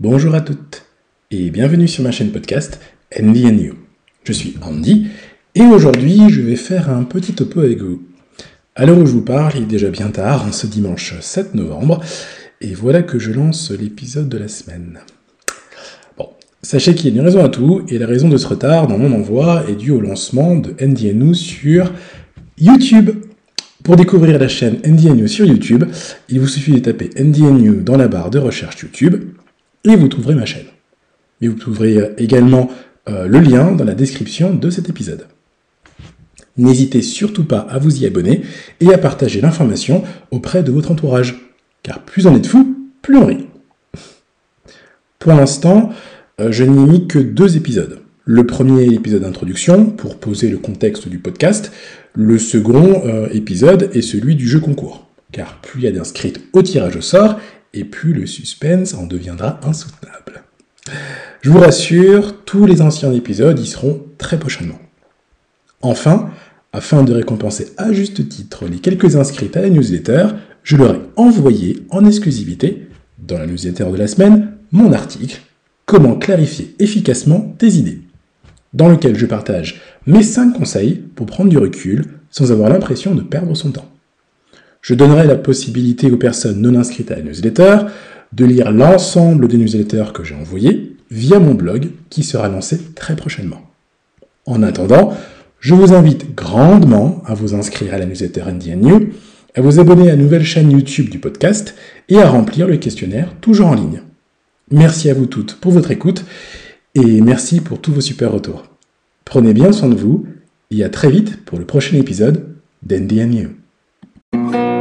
Bonjour à toutes et bienvenue sur ma chaîne podcast Andy and You. Je suis Andy et aujourd'hui je vais faire un petit topo avec vous. À l'heure où je vous parle, il est déjà bien tard, ce dimanche 7 novembre, et voilà que je lance l'épisode de la semaine. Bon, sachez qu'il y a une raison à tout, et la raison de ce retard dans mon envoi est due au lancement de NDNU sur YouTube. Pour découvrir la chaîne NDNU sur YouTube, il vous suffit de taper NDNU dans la barre de recherche YouTube, et vous trouverez ma chaîne. Mais vous trouverez également euh, le lien dans la description de cet épisode. N'hésitez surtout pas à vous y abonner et à partager l'information auprès de votre entourage car plus on est de fous, plus on rit. Pour l'instant, euh, je n'ai mis que deux épisodes. Le premier épisode d'introduction, pour poser le contexte du podcast. Le second euh, épisode est celui du jeu concours. Car plus il y a d'inscrites au tirage au sort, et plus le suspense en deviendra insoutenable. Je vous rassure, tous les anciens épisodes y seront très prochainement. Enfin, afin de récompenser à juste titre les quelques inscrits à la newsletter, je leur ai envoyé en exclusivité, dans la newsletter de la semaine, mon article Comment clarifier efficacement tes idées, dans lequel je partage mes 5 conseils pour prendre du recul sans avoir l'impression de perdre son temps. Je donnerai la possibilité aux personnes non inscrites à la newsletter de lire l'ensemble des newsletters que j'ai envoyés via mon blog qui sera lancé très prochainement. En attendant, je vous invite grandement à vous inscrire à la newsletter NDNU à vous abonner à la nouvelle chaîne YouTube du podcast et à remplir le questionnaire toujours en ligne. Merci à vous toutes pour votre écoute et merci pour tous vos super retours. Prenez bien soin de vous et à très vite pour le prochain épisode d'Andy and You.